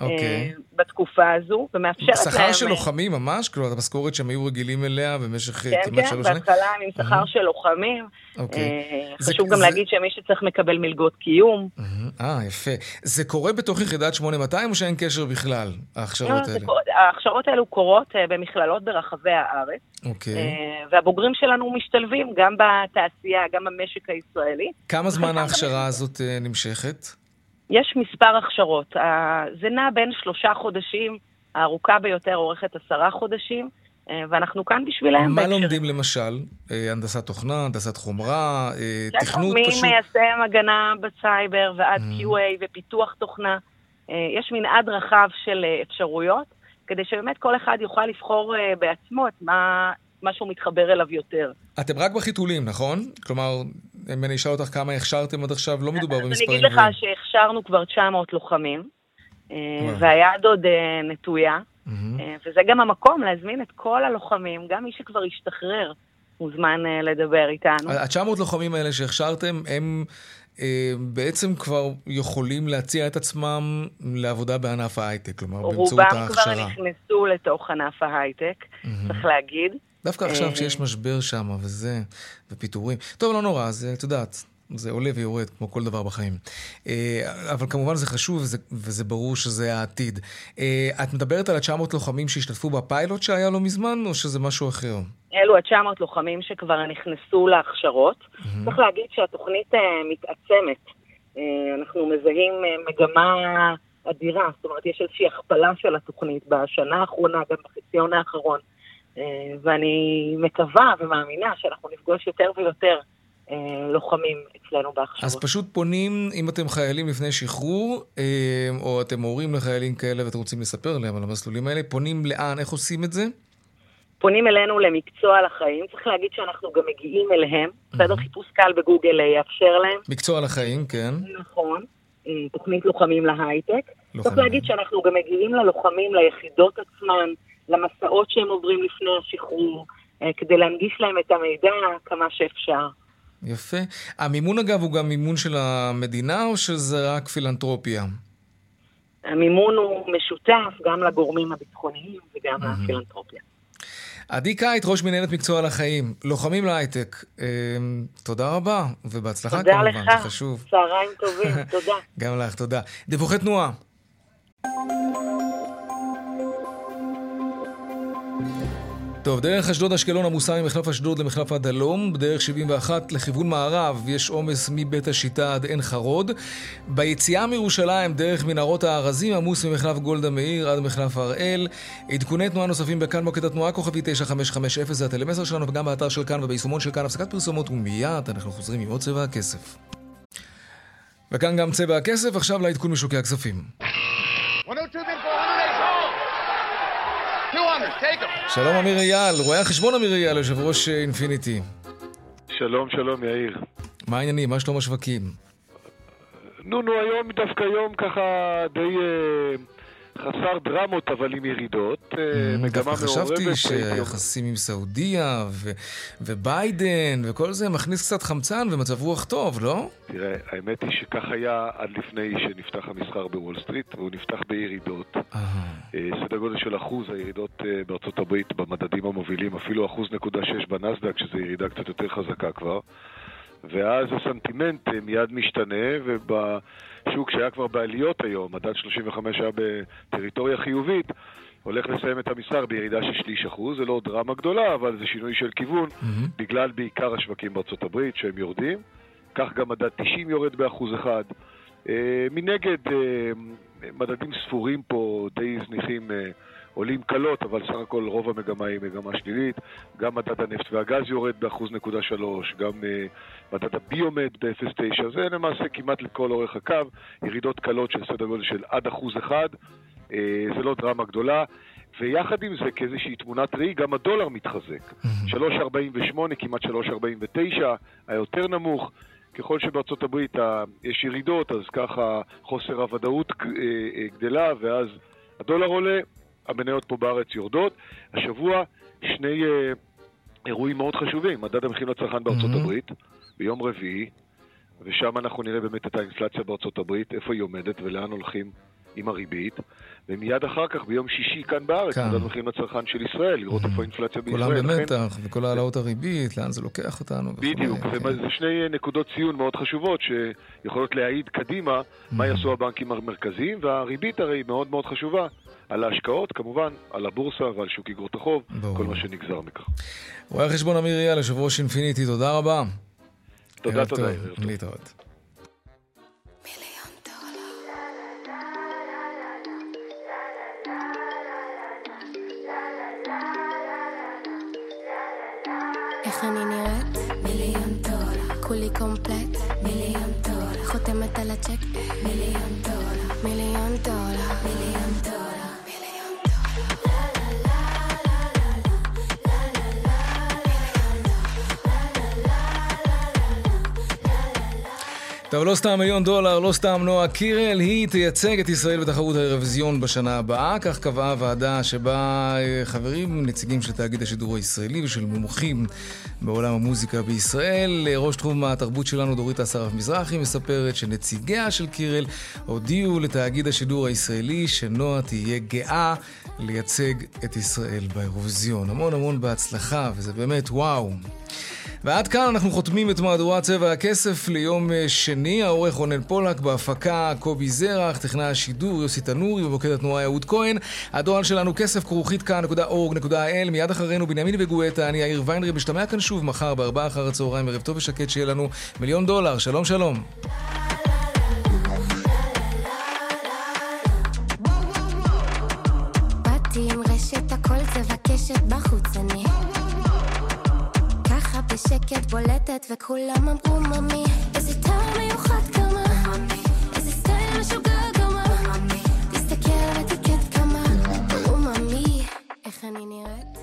אוקיי. בתקופה הזו, ומאפשרת להם... שכר של לוחמים ממש? כלומר, המשכורת שהם היו רגילים אליה במשך כן, כמעט שלוש שנים? כן, כן, בהתחלה עם שכר של לוחמים. אוקיי. חשוב גם להגיד שמי שצריך מקבל מלגות קיום. אה, יפה. זה קורה בתוך יחידת 8200 או שאין קשר בכלל, ההכשרות האלה? ההכשרות האלו קורות במכללות ברחבי הארץ. אוקיי. והבוגרים שלנו משתלבים גם בתעשייה, גם במשק הישראלי. כמה זמן ההכשרה הזאת נמשכת? יש מספר הכשרות. זה נע בין שלושה חודשים, הארוכה ביותר אורכת עשרה חודשים, ואנחנו כאן בשבילם. מה לומדים למשל? הנדסת תוכנה, הנדסת חומרה, תכנות פשוט? ממיישם הגנה בסייבר ועד QA ופיתוח תוכנה. יש מנעד רחב של אפשרויות, כדי שבאמת כל אחד יוכל לבחור בעצמו את מה, מה שהוא מתחבר אליו יותר. אתם רק בחיתולים, נכון? כלומר, אם אני אשאל אותך כמה הכשרתם עד עכשיו, לא מדובר במספרים גבוהים. אני אגיד לך שהכשרנו כבר 900 לוחמים, והיד עוד נטויה, וזה גם המקום להזמין את כל הלוחמים, גם מי שכבר השתחרר, מוזמן לדבר איתנו. ה-900 לוחמים האלה שהכשרתם, הם בעצם כבר יכולים להציע את עצמם לעבודה בענף ההייטק, כלומר, באמצעות ההכשרה. רובם כבר נכנסו לתוך ענף ההייטק, צריך להגיד. דווקא עכשיו כשיש משבר שם וזה, ופיטורים. טוב, לא נורא, אז את יודעת, זה עולה ויורד, כמו כל דבר בחיים. אבל כמובן זה חשוב, וזה, וזה ברור שזה העתיד. את מדברת על ה-900 לוחמים שהשתתפו בפיילוט שהיה לא מזמן, או שזה משהו אחר? אלו ה-900 לוחמים שכבר נכנסו להכשרות. Mm-hmm. צריך להגיד שהתוכנית מתעצמת. אנחנו מזהים מגמה אדירה, זאת אומרת, יש איזושהי הכפלה של התוכנית בשנה האחרונה, גם בחציון האחרון. ואני מקווה ומאמינה שאנחנו נפגוש יותר ויותר לוחמים אצלנו בהכשרות. אז פשוט פונים, אם אתם חיילים לפני שחרור, או אתם הורים לחיילים כאלה ואתם רוצים לספר להם על המסלולים האלה, פונים לאן? איך עושים את זה? פונים אלינו למקצוע לחיים. צריך להגיד שאנחנו גם מגיעים אליהם. בסדר, חיפוש קל בגוגל יאפשר להם. מקצוע לחיים, כן. נכון. תוכנית לוחמים להייטק. צריך להגיד שאנחנו גם מגיעים ללוחמים, ליחידות עצמן. למסעות שהם עוברים לפני השחרור, כדי להנגיש להם את המידע כמה שאפשר. יפה. המימון אגב הוא גם מימון של המדינה או שזה רק פילנטרופיה? המימון הוא משותף גם לגורמים הביטחוניים וגם mm-hmm. לפילנטרופיה. עדי קייט, ראש מנהלת מקצוע לחיים, לוחמים להייטק. אה, תודה רבה, ובהצלחה תודה כמובן, לך. זה חשוב. צהריים טובים, [laughs] תודה. גם לך, תודה. דיווחי תנועה. טוב, דרך אשדוד-אשקלון עמוסה ממחלף אשדוד למחלף הדלום, בדרך 71 לכיוון מערב יש עומס מבית השיטה עד עין חרוד. ביציאה מירושלים דרך מנהרות הארזים עמוס ממחלף גולדה מאיר עד מחלף הראל. עדכוני תנועה נוספים בכאן מוקד התנועה כוכבי 9550 זה הטלמסר שלנו וגם באתר של כאן וביישומון של כאן הפסקת פרסומות ומיד אנחנו חוזרים עם עוד צבע הכסף. וכאן גם צבע הכסף, עכשיו לעדכון משוקי הכספים. שלום אמיר אייל, רואה החשבון אמיר אייל, יושב ראש אינפיניטי. שלום, שלום יאיר. מה העניינים? מה שלום השווקים? נו, נו, היום דווקא יום ככה די, חסר דרמות אבל עם ירידות, אה, מגמה מעורבת. חשבתי שהיחסים עם סעודיה ו- וביידן וכל זה מכניס קצת חמצן ומצב רוח טוב, לא? תראה, האמת היא שכך היה עד לפני שנפתח המסחר בוול סטריט, והוא נפתח בירידות. אה, סדר גודל של אחוז הירידות אה, בארצות הברית במדדים המובילים, אפילו אחוז נקודה שש בנסדק, שזו ירידה קצת יותר חזקה כבר. ואז הסנטימנט מיד משתנה, ובשוק שהיה כבר בעליות היום, מדד 35 היה בטריטוריה חיובית, הולך לסיים את המסחר בירידה של שליש אחוז, זה לא דרמה גדולה, אבל זה שינוי של כיוון, mm-hmm. בגלל בעיקר השווקים בארצות הברית שהם יורדים. כך גם מדד 90 יורד באחוז אחד. Uh, מנגד, uh, מדדים ספורים פה, די זניחים, עולים קלות, אבל סך הכל רוב המגמה היא מגמה שלילית. גם מדד הנפט והגז יורד באחוז נקודה שלוש, גם uh, מדד הביומד ב-0.9, זה למעשה כמעט לכל אורך הקו, ירידות קלות של סדר גודל של עד אחוז אחד. אה, זה לא דרמה גדולה. ויחד עם זה, כאיזושהי תמונת ראי, גם הדולר מתחזק. 3.48, כמעט 3.49, היותר נמוך. ככל שבארצות הברית יש ירידות, אז ככה חוסר הוודאות אה, אה, גדלה, ואז הדולר עולה, המניות פה בארץ יורדות. השבוע שני אירועים מאוד חשובים, מדד המחיר לצרכן בארצות הברית, ביום רביעי, ושם אנחנו נראה באמת את האינפלציה בארצות הברית, איפה היא עומדת ולאן הולכים עם הריבית, ומיד אחר כך ביום שישי כאן בארץ, מדד מחירים לצרכן של ישראל, לראות איפה האינפלציה בישראל. כולם במתח, וכל העלאות הריבית, לאן זה לוקח אותנו. בדיוק, וזה שני נקודות ציון מאוד חשובות שיכולות להעיד קדימה מה יעשו הבנקים המרכזיים, והריבית הרי מאוד מאוד חשובה. על ההשקעות, כמובן, על הבורסה ועל שוק אגרות החוב, כל מה שנגזר מכך. רואה חשבון אמיר אייל, יושב ראש אינפיניטי, תודה רבה. תודה, תודה. להתראות. איך אני נראית? מיליון דולר. כולי קומפלט? מיליון דולר. חותמת על הצ'ק? מיליון דולר. מיליון דולר. מיליון דולר. טוב, לא סתם מיליון דולר, לא סתם נועה קירל, היא תייצג את ישראל בתחרות האירוויזיון בשנה הבאה. כך קבעה הוועדה שבה אה, חברים נציגים של תאגיד השידור הישראלי ושל מומחים בעולם המוזיקה בישראל. ראש תחום התרבות שלנו, דורית אסרף מזרחי, מספרת שנציגיה של קירל הודיעו לתאגיד השידור הישראלי שנועה תהיה גאה לייצג את ישראל באירוויזיון. המון המון בהצלחה, וזה באמת וואו. ועד כאן אנחנו חותמים את מהדורת צבע הכסף ליום אה, שני. העורך רונן פולק, בהפקה קובי זרח, טכנאי השידור יוסי תנורי, ובמוקד התנועה יהוד כהן. הדואל שלנו כסף כרוכית כאן.org.il. מיד אחרינו בנימין וגואטה, אני יאיר ויינרי, משתמע כאן שוב מחר בארבעה אחר הצהריים. ערב טוב ושקט שיהיה לנו מיליון דולר. שלום שלום. בשקט בולטת וכולם אמרו ממי איזה טעם מיוחד כמה איזה סטייל משוגע כמה תסתכל ותקט כמה. אמרו ממי איך אני נראית?